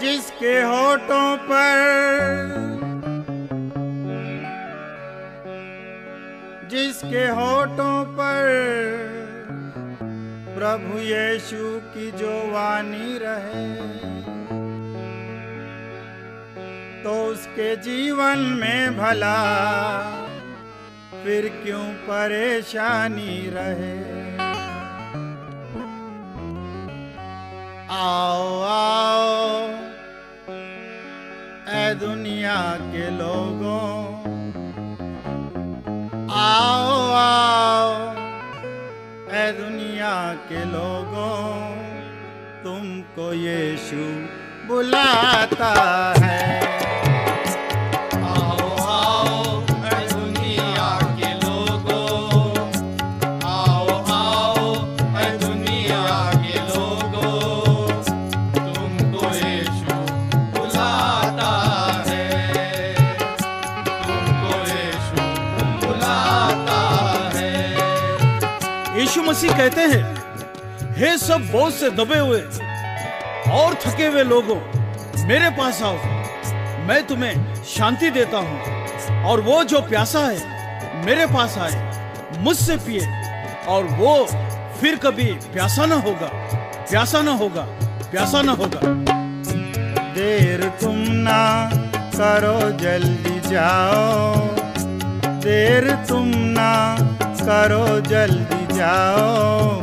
जिसके होठों पर जिसके होठों पर प्रभु यीशु की जो वाणी रहे तो उसके जीवन में भला फिर क्यों परेशानी रहे? आओ आओ ए दुनिया के लोगों आओ आओ ए दुनिया के लोगों तुमको यीशु बुलाता है मसीह कहते हैं, हे सब बोझ से दबे हुए और थके हुए लोगों, मेरे पास आओ। मैं तुम्हें शांति देता हूँ और वो जो प्यासा है, मेरे पास आए। मुझसे पिए और वो फिर कभी प्यासा न होगा, प्यासा न होगा, प्यासा न होगा। देर तुम ना करो, जल्दी जाओ। देर तुम ना करो, जल्दी जाओ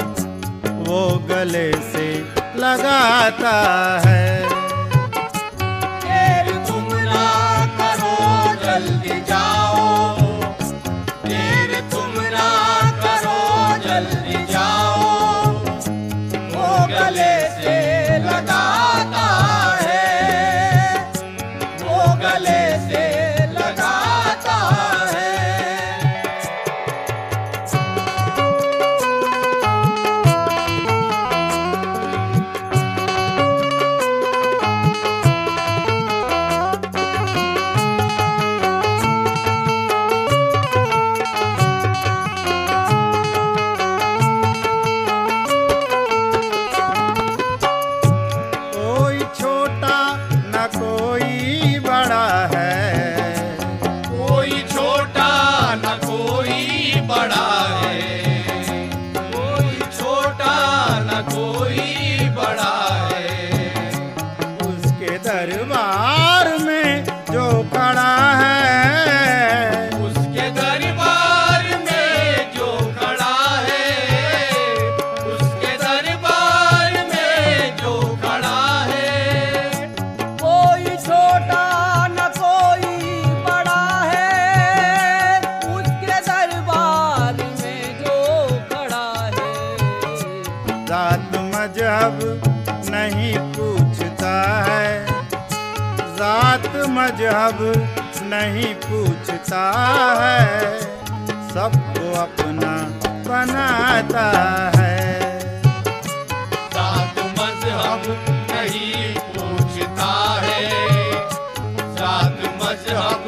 वो गले से लगाता है है सबको अपना बनाता है जात मजहब नहीं पूछता है जात मजहब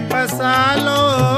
પસાલો.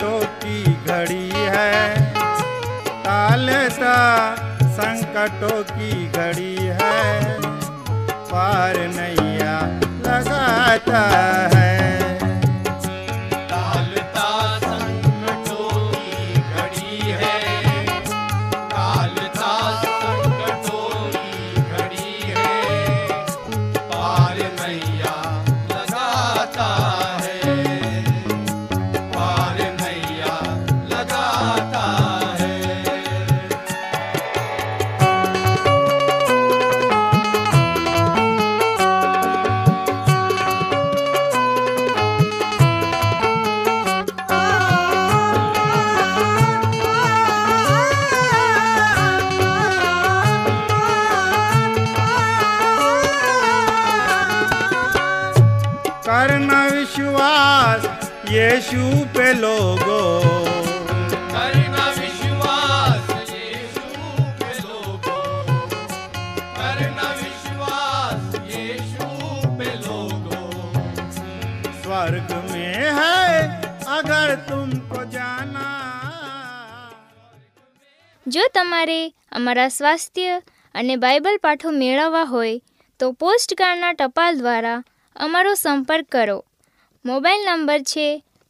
संकटों की घड़ी है। टालता संकटों की घड़ी है। पार नैया लगाता यीशु पे लोगो करना विश्वास यीशु पे लोगों करना विश्वास यीशु पे लोगों स्वर्ग में है अगर तुमको जाना જો તમારે અમારા સ્વાસ્થ્ય અને બાઇબલ પાઠો મેળવવા હોય તો પોસ્ટકાર્ડના ટપાલ દ્વારા અમારો સંપર્ક કરો મોબાઈલ નંબર છે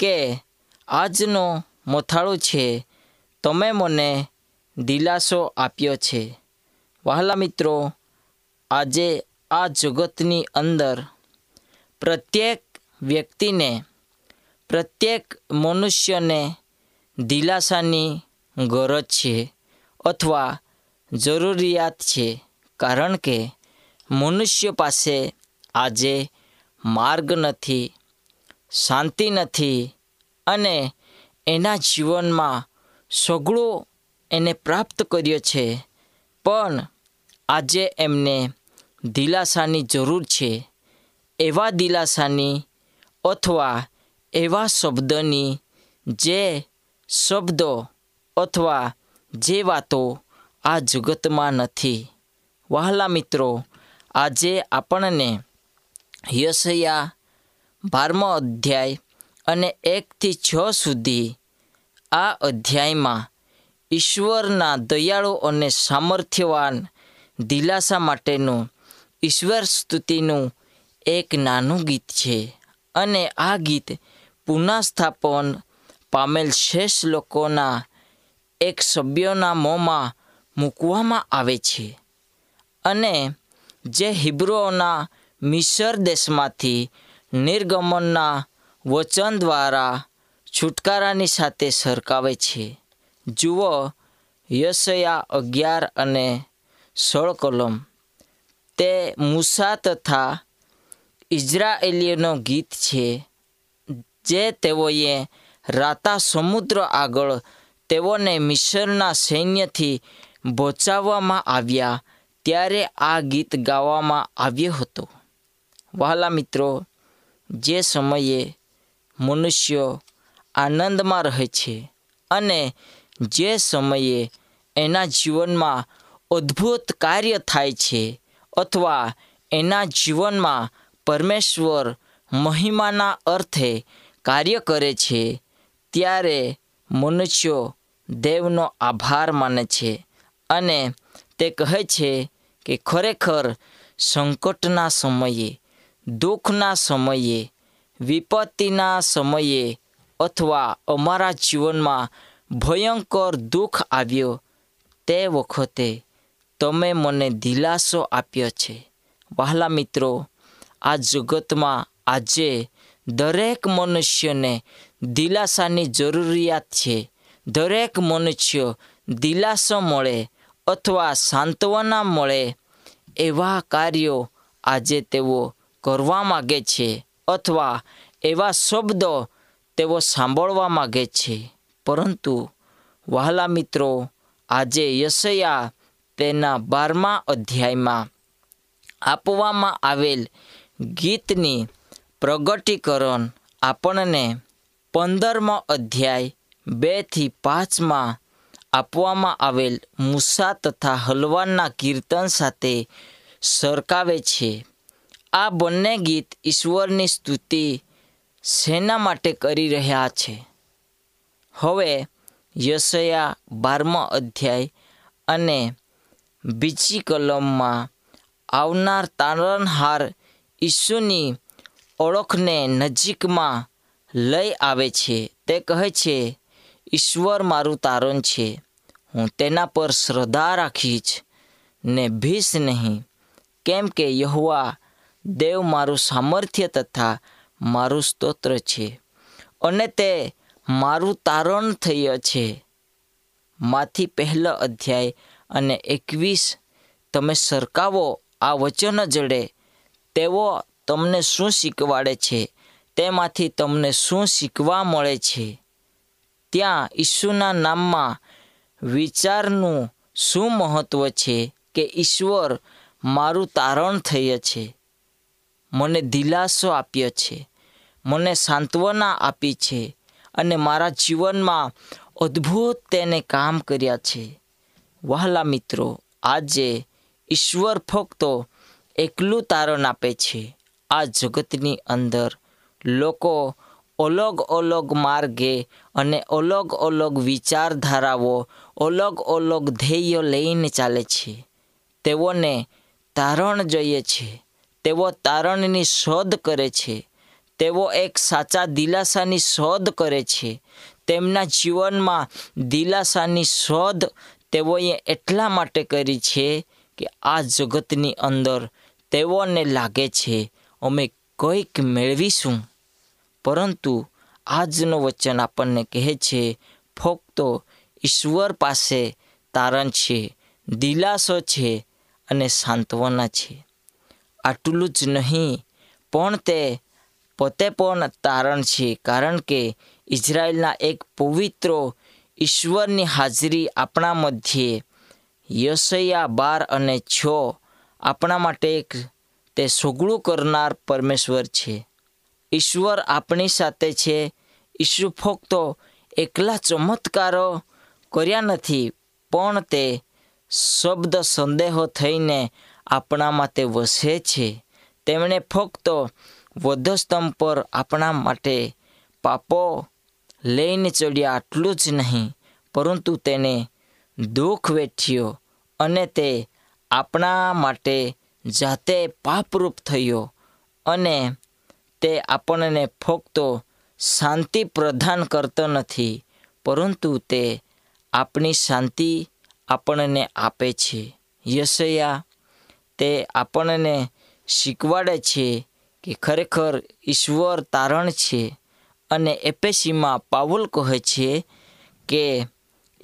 કે આજનો મોથાળો છે, તમે મને દિલાસો આપ્યો છે. વહાલા મિત્રો, આજે આ જગતની અંદર પ્રત્યેક વ્યક્તિને, પ્રત્યેક મનુષ્યને દિલાસાની ગરજ છે અથવા જરૂરિયાત છે. કારણ કે મનુષ્ય પાસે આજે માર્ગ નથી. શાંતિ નથી અને એના જીવનમાં સગળો એને પ્રાપ્ત કર્યો છે. પણ આજે એમને દિલાસાની જરૂર છે. એવા દિલાસાની અથવા એવા શબ્દની જે શબ્દો અથવા જે વાતો આ જગતમાં નથી. વહાલા મિત્રો, આજે આપણને યશયા બારમો અધ્યાય અને એકથી છ સુધી આ અધ્યાયમાં ઈશ્વરના દયાળુ અને સામર્થ્યવાન દિલાસા માટેનું ઈશ્વર સ્તુતિનું એક નાનું ગીત છે. અને આ ગીત પુનઃસ્થાપન પામેલ શેષ લોકોના એક સભ્યોના મોંમાં મૂકવામાં આવે છે. અને જે હિબ્રોના મિસર દેશમાંથી નિર્ગમનના વચન દ્વારા છુટકારાની સાથે સરકાવે છે. જુઓ, યશયા અગિયાર અને સોળ કલમ. તે મૂસા તથા ઇઝરાયેલીઓનો ગીત છે, જે તેઓએ રાતા સમુદ્ર આગળ તેઓને મિશરના સૈન્યથી બચાવવામાં આવ્યા, ત્યારે આ ગીત ગાવામાં આવ્યો હતો. વહાલા મિત્રો જે સમયે મનુષ્યો આનંદમાં રહે છે અને જે સમયે એના જીવનમાં અદ્ભુત કાર્ય થાય છે અથવા એના જીવનમાં પરમેશ્વર મહિમાના અર્થે કાર્ય કરે છે, ત્યારે મનુષ્યો દેવનો આભાર માને છે અને તે કહે છે કે ખરેખર સંકટના સમયે દુઃખના સમયે, વિપત્તિના સમયે અથવા અમારા જીવનમાં ભયંકર દુઃખ આવ્યો તે વખતે તમે મને દિલાસો આપ્યો છે. વહાલા મિત્રો, આ જગતમાં આજે દરેક મનુષ્યને દિલાસાની જરૂરિયાત છે. દરેક મનુષ્ય દિલાસો મળે અથવા સાંત્વના મળે એવા કાર્યો આજે તેઓ કરવા માગે છે અથવા એવા શબ્દો તેઓ સાંભળવા માગે છે. પરંતુ વહાલા મિત્રો, આજે યશયા તેના બારમા અધ્યાયમાં આપવામાં આવેલ ગીતની પ્રગટીકરણ આપણને પંદરમો અધ્યાય બેથી પાંચમાં આપવામાં આવેલ મૂસા તથા હલવાનના કીર્તન સાથે સરકાવે છે. આ બંને ગીત ઈશ્વરની સ્તુતિ શેના માટે કરી રહ્યા છે. હવે યશયા બારમા અધ્યાય અને બીજી કલમમાં આવનાર તારણહાર ઈસુની ઓળખને નજીકમાં લઈ આવે છે. તે કહે છે, ઈશ્વર મારું તારણ છે. હું તેના પર શ્રદ્ધા રાખીશ ને ભીસ નહીં. કેમ કે યહોવા દેવ મારું સામર્થ્ય તથા મારું સ્તોત્ર છે. અને તે મારું તારણ થયો છે. માથી પહેલો અધ્યાય અને એકવીસ, તમે સરકાવો આ વચન જડે, તેઓ તમને શું શીખવાડે છે? તેમાંથી તમને શું શીખવા મળે છે? ત્યાં ઈસુના નામમાં વિચારનું શું મહત્ત્વ છે કે ઈશ્વર મારું તારણ થય છે? મને દિલાસો આપ્યો છે. મને સાંત્વના આપી છે અને મારા જીવનમાં અદ્ભુત તેને કામ કર્યા છે. વહાલા મિત્રો, આજે ઈશ્વર ફક્ત એકલું તારણ આપે છે. આ જગતની અંદર લોકો અલગ અલગ માર્ગે અને અલગ અલગ વિચારધારાઓ, અલગ અલગ ધ્યેય લઈને ચાલે છે. તેઓને તારણ જોઈએ છે. તેઓ તારણની શોધ કરે છે. તેઓ એક સાચા દિલાસાની શોધ કરે છે. તેમના જીવનમાં દિલાસાની શોધ તેઓએ એટલા માટે કરી છે કે આ જગતની અંદર તેઓને લાગે છે, અમે કંઈક મેળવીશું. પરંતુ આજનો વચન આપણને કહે છે, ફક્ત ઈશ્વર પાસે તારણ છે, દિલાસો છે અને સાંત્વના છે. આટલું જ નહીં, પણ તે પોતે પણ તારણ છે, કારણ કે ઇઝરાયલના એક પવિત્ર ઈશ્વરની હાજરી આપણા મધ્યે. યશયા બાર અને છ આપણા માટે એક તે સોગળું કરનાર પરમેશ્વર છે. ઈશ્વર આપણી સાથે છે ઈસુ ફક્ત એકલા ચમત્કારો કર્યા નથી, પણ તે શબ્દ સંદેહો થઈને આપણામાં તે વસે છે. તેમણે ફક્ત વધસ્તંભ પર આપણા માટે પાપો લઈને ચડ્યા આટલું જ નહીં, પરંતુ તેને દુઃખ વેઠ્યો અને તે આપણા માટે જાતે પાપરૂપ થયો અને તે આપણને ફક્ત શાંતિ પ્રદાન કરતો નથી, પરંતુ તે આપણી શાંતિ આપણને આપે છે. યશયા તે આપણને શીખવાડે છે કે ખરેખર ઈશ્વર તારણ છે. અને એપેસીમાં પાવુલ કહે છે કે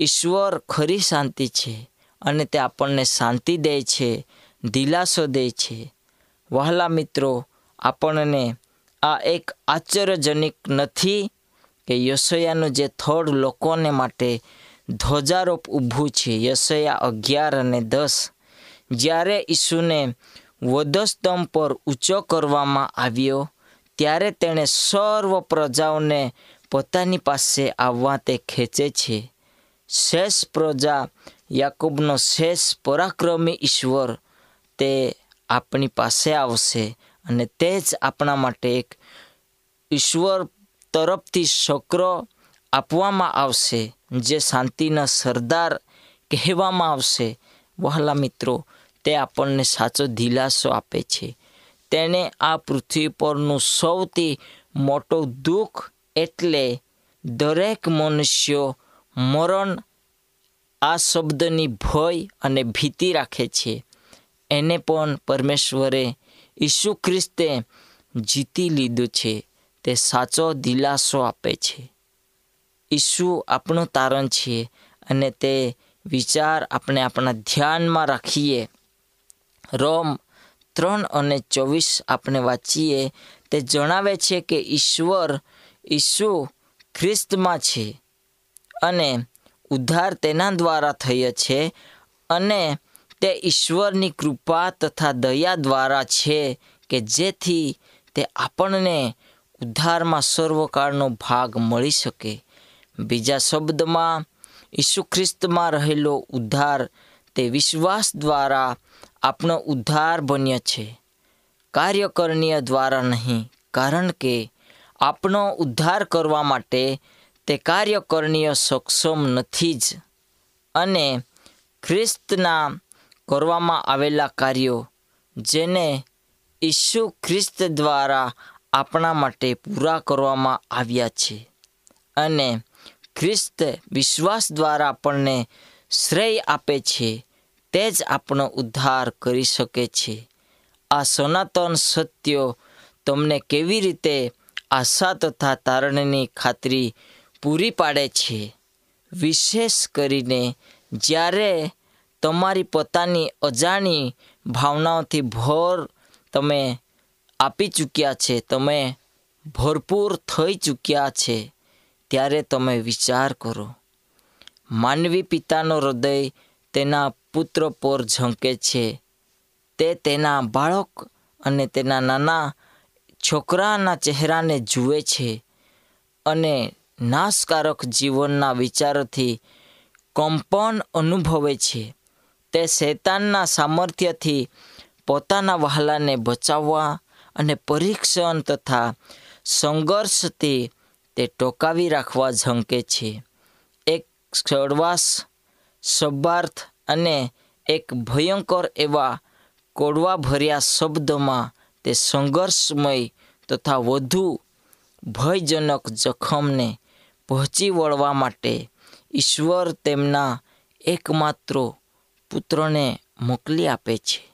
ઈશ્વર ખરી શાંતિ છે અને તે આપણને શાંતિ દે છે, દિલાસો દે છે. વહાલા મિત્રો, આપણને આ એક આશ્ચર્યજનક નથી કે યશયાનું જે થોડ લોકોને માટે ધ્વજારોપ ઊભું છે. યશયા અગિયાર અને દસ જ્યારે ઈસુને વધસ્તંભ પર ઊંચો કરવામાં આવ્યો, ત્યારે તેણે સર્વ પ્રજાઓને પોતાની પાસે આવવા તે ખેંચે છે. શેષ પ્રજા યાકૂબનો શેષ પરાક્રમી ઈશ્વર તે આપણી પાસે આવશે અને તે જ આપણા માટે એક ઈશ્વર તરફથી શકરો આપવામાં આવશે, જે શાંતિના સરદાર કહેવામાં આવશે. વહાલા મિત્રો તે આપણને સાચો દિલાસો આપે છે. તેણે આ પૃથ્વી પરનું સૌથી મોટો દુઃખ એટલે દરેક મનુષ્યો મરણ આ શબ્દની ભય અને ભીતિ રાખે છે. એને પણ પરમેશ્વરે ઈસુ ખ્રિસ્તે જીતી લીધું છે. તે સાચો દિલાસો આપે છે. ઈસુ આપણું તારણ છે અને તે વિચાર આપણે આપણા ધ્યાનમાં રાખીએ રોમ ત્રણ અને ચોવીસ આપણે વાંચીએ, તે જણાવે છે કે ઈશ્વર ઈસુ ખ્રિસ્તમાં છે અને ઉદ્ધાર તેના દ્વારા થયો છે અને તે ઈશ્વરની કૃપા તથા દયા દ્વારા છે કે જેથી તે આપણને ઉદ્ધારમાં સર્વકાળનો ભાગ મળી શકે. બીજા શબ્દમાં, ઈસુ ખ્રિસ્તમાં રહેલો ઉદ્ધાર તે વિશ્વાસ દ્વારા આપણો ઉદ્ધાર બન્યો છે. કાર્યકરણીય દ્વારા નહીં, કારણ કે આપણો ઉદ્ધાર કરવા માટે તે કાર્યકરણીય સક્ષમ નથી જ. અને ખ્રિસ્તના કરવામાં આવેલા કાર્યો, જેને ઈસુ ખ્રિસ્ત દ્વારા આપણા માટે પૂરા કરવામાં આવ્યા છે. અને ખ્રિસ્ત વિશ્વાસ દ્વારા આપણને શ્રેય આપે છે. તે જ આપણો ઉદ્ધાર કરી શકે છે. આ સનાતન સત્યો તમને કેવી રીતે આશા તથા તારણની ખાતરી પૂરી પાડે છે? વિશેષ કરીને જ્યારે તમારી પોતાની અજાણી ભાવનાઓથી ભોર તમે આપી ચૂક્યા છે, તમે ભરપૂર થઈ ચૂક્યા છે, ત્યારે તમે વિચાર કરો. માનવી પિતાનો હૃદય તેના પુત્ર પર ઝંકે છે. તે તેના બાળક અને તેના નાના છોકરાના ચહેરાને જુએ છે અને નાશકારક જીવનના વિચારોથી કંપન અનુભવે છે. તે શૈતાનના સામર્થ્યથી પોતાના વહાલાને બચાવવા અને પરીક્ષણ તથા સંઘર્ષથી તે ટોકાવી રાખવા ઝંકે છે. એક સળવાસ શબ્દાર્થ અને એક ભયંકર એવા કોડવા ભર્યા શબ્દમાં તે સંઘર્ષમય તથા વધુ ભયજનક જખમને પહોંચી વળવા માટે ઈશ્વર તેમના એકમાત્ર પુત્રને મોકલી આપે છે.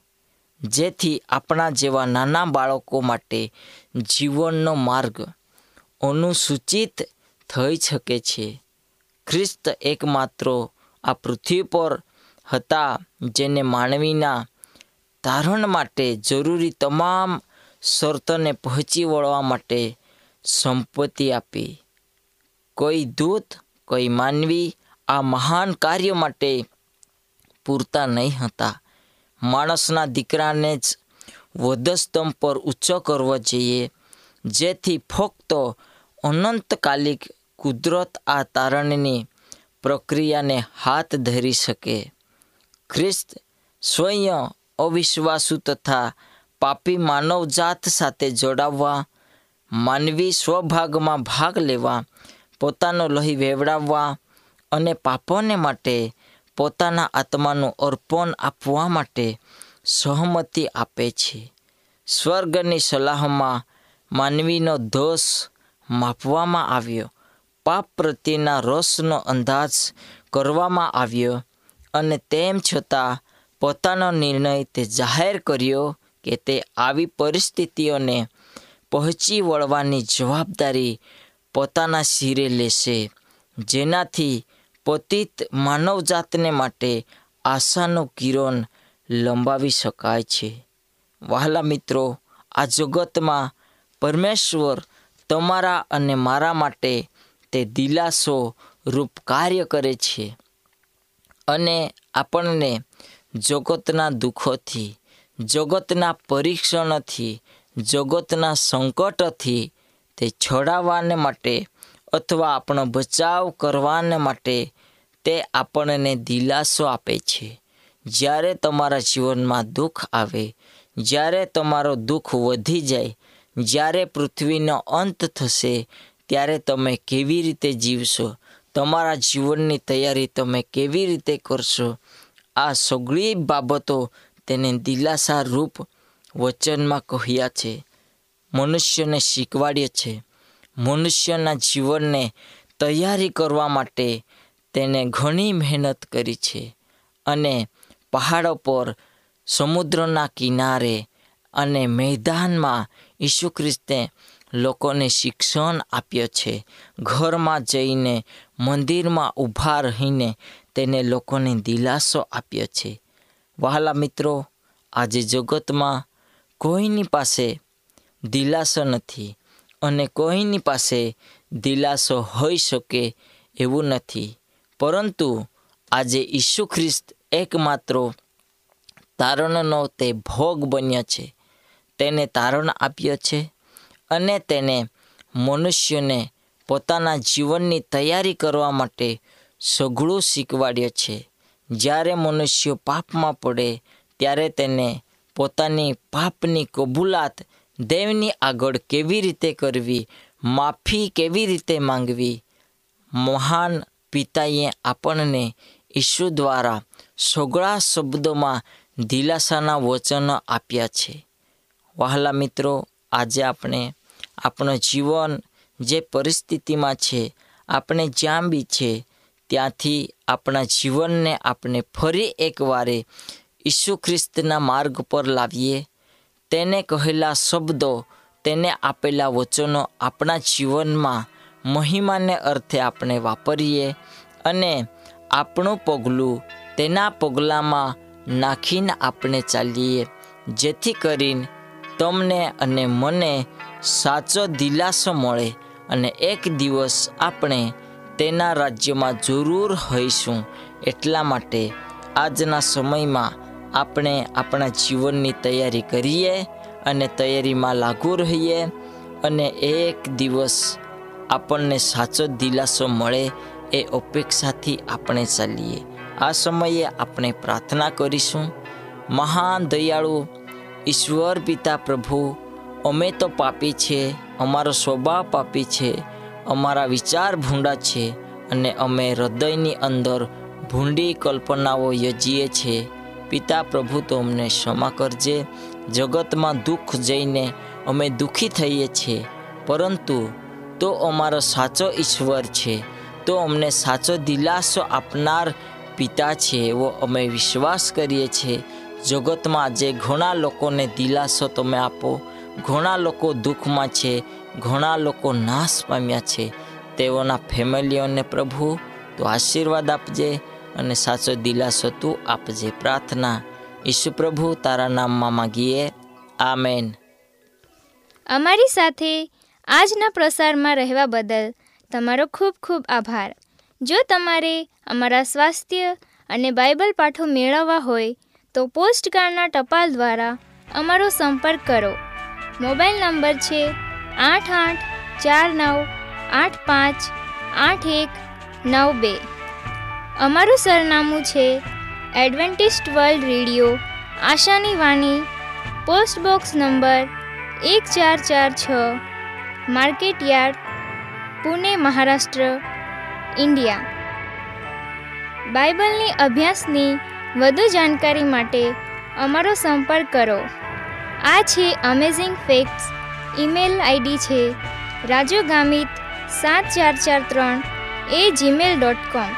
જેથી આપણા જેવા નાના બાળકો માટે જીવનનો માર્ગ અનુસૂચિત થઈ શકે છે. ખ્રિસ્ત એકમાત્ર આ પૃથ્વી પર હતા, જેને માનવીના તારણ માટે જરૂરી તમામ શરતોને પહોંચી વળવા માટે સંપત્તિ આપી. કોઈ દૂત, કોઈ માનવી આ મહાન કાર્ય માટે પૂરતા નહીં હતા. માણસના દીકરાને જ વધસ્તંભ પર ઊંચો કરવો જોઈએ, જેથી ફક્ત અનંતકાલિક કુદરત આ તારણની પ્રક્રિયાને હાથ ધરી શકે. ખ્રિસ્ત સ્વયં અવિશ્વાસુ તથા પાપી માનવજાત સાથે જોડાવવા, માનવી સ્વભાગમાં ભાગ લેવા, પોતાનો લોહી વેવડાવવા અને પાપોને માટે પોતાના આત્માનું અર્પણ આપવા માટે સહમતિ આપે છે. સ્વર્ગની સલાહમાં માનવીનો દોષ માપવામાં આવ્યો. પાપ પ્રત્યેના રસનો અંદાજ કરવામાં આવ્યો. અને તેમ છતાં પોતાનો નિર્ણય તે જાહેર કર્યો કે તે આવી પરિસ્થિતિઓને પહોંચી વળવાની જવાબદારી પોતાના શિરે લેશે, જેનાથી પતિત માનવજાતને માટે આશાનો કિરણ લંબાવી શકાય છે. વહાલા મિત્રો, આ જગતમાં પરમેશ્વર તમારા અને મારા માટે તે દિલાસો રૂપ કાર્ય કરે છે. અને આપણને જગતના દુઃખોથી, જગતના પરીક્ષણથી, જગતના સંકટથી તે છોડાવવાને માટે અથવા આપણો બચાવ કરવાને માટે તે આપણને દિલાસો આપે છે. જ્યારે તમારા જીવનમાં દુઃખ આવે, જ્યારે તમારો દુઃખ વધી જાય, જ્યારે પૃથ્વીનો અંત થશે, ત્યારે તમે કેવી રીતે જીવશો? તમારા જીવનની તૈયારી તમે કેવી રીતે કરશો? આ સગળી બાબતો તેને દિલાસા રૂપ વચનમાં કહ્યા છે. મનુષ્યને શીખવાડ્ય છે. મનુષ્યના જીવનને તૈયારી કરવા માટે તેને ઘણી મહેનત કરી છે અને પહાડો પર, સમુદ્રના કિનારે અને મેદાનમાં ઈસુ ખ્રિસ્તે લોકોને શિક્ષણ આપ્યો છે. ઘરમાં જઈને મંદિરમાં ઊભા રહીને તેને લોકોને દિલાસો આપ્યો છે. વહાલા મિત્રો, આજે જગતમાં કોઈની પાસે દિલાસો નથી અને કોઈની પાસે દિલાસો હોઈ શકે એવું નથી. પરંતુ આજે ઈસુ ખ્રિસ્ત એકમાત્ર તારણનો તે ભોગ બન્યો છે. તેને તારણ આપ્યો છે અને તેને મનુષ્યને પોતાના જીવનની તૈયારી કરવા માટે સઘળું શીખવાડ્યો છે. જ્યારે મનુષ્ય પાપમાં પડે, ત્યારે તેને પોતાની પાપની કબૂલાત દેવની આગળ કેવી રીતે કરવી, માફી કેવી રીતે માંગવી, મહાન પિતાએ આપણને ઈસુ દ્વારા સોગળા શબ્દોમાં દિલાસાના વચનો આપ્યા છે. વહાલા મિત્રો, આજે આપણે આપણું જીવન જે પરિસ્થિતિમાં છે, આપણે જ્યાં બી છે, ત્યાંથી આપણા જીવનને આપણે ફરી એકવારે ઈસુ ખ્રિસ્તના માર્ગ પર લાવીએ. તેને કહેલા શબ્દો, તેને આપેલા વચનો આપણા જીવનમાં મહિમાને અર્થે આપણે વાપરીએ અને આપણું પગલું તેના પગલામાં નાખીને આપણે ચાલીએ. જેથી કરીને તમને અને મને સાચો દિલાસો મળે અને એક દિવસ આપણે તેના રાજ્યમાં જરૂર હોઈશું એટલા માટે આજના સમયમાં આપણે આપણા જીવનની તૈયારી કરીએ અને તૈયારીમાં લાગુ રહીએ અને એક દિવસ આપણને સાચો દિલાસો મળે એ અપેક્ષાથી આપણે ચાલીએ. આ સમયે આપણે પ્રાર્થના કરીશું. મહાન દયાળુ, ઈશ્વર પિતા પ્રભુ અમે તો પાપી છે, અમારો સ્વભાવ પાપી છે, અમારા વિચાર ભૂંડા છે અને અમે હૃદયની અંદર ભૂંડી કલ્પનાઓ યજીએ છીએ પિતા પ્રભુ, તો અમને ક્ષમા કરજે. જગતમાં દુઃખ જઈને અમે દુઃખી થઈએ છીએ પરંતુ તો અમારો સાચો ઈશ્વર છે, તો અમને સાચો દિલાસો આપનાર પિતા છે એવો અમે વિશ્વાસ કરીએ છીએ જગતમાં આજે ઘણા લોકોને દિલાસો તમે આપો. ઘણા લોકો દુઃખમાં છે, ઘણા લોકો નાશ પામ્યા છે. તેઓના ફેમિલીઓને પ્રભુ, તો આશીર્વાદ આપજે અને સાચો દિલાસો તું આપજે. પ્રાર્થના ઈશુ પ્રભુ, તારા નામમાં માગીએ. આમેન. અમારી સાથે આજના પ્રસારમાં રહેવા બદલ તમારો ખૂબ ખૂબ આભાર. જો તમારે અમારા સ્વાસ્થ્ય અને બાઇબલ પાઠો મેળવવા હોય તો પોસ્ટકાર્ડના ટપાલ દ્વારા અમારો સંપર્ક કરો. મોબાઈલ નંબર છે આઠ આઠ ચાર નવ આઠ પાંચ આઠ એક નવ બે. અમારું સરનામું છે એડવેન્ટિસ્ટ વર્લ્ડ રેડિયો, આશાની વાણી, પોસ્ટ બોક્સ નંબર એક ચાર ચાર છ, market yard, Pune, Maharashtra, India. બાઇબલની અભ્યાસની વધુ જાણકારી માટે અમારો સંપર્ક કરો. આ છે અમેઝિંગ ફેક્ટ્સ ઈમેલ આઈડી છે રાજુ ગામિત સાત ચાર ચાર ત્રણ એ જીમેલ ડોટ કોમ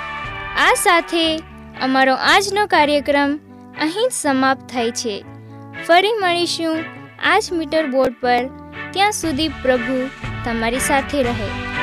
આ સાથે અમારો આજનો કાર્યક્રમ અહીં સમાપ્ત થાય છે. ફરી મળીશું આ જ મીટર બોર્ડ પર. ત્યાં સુધી પ્રભુ તમારી સાથે રહે.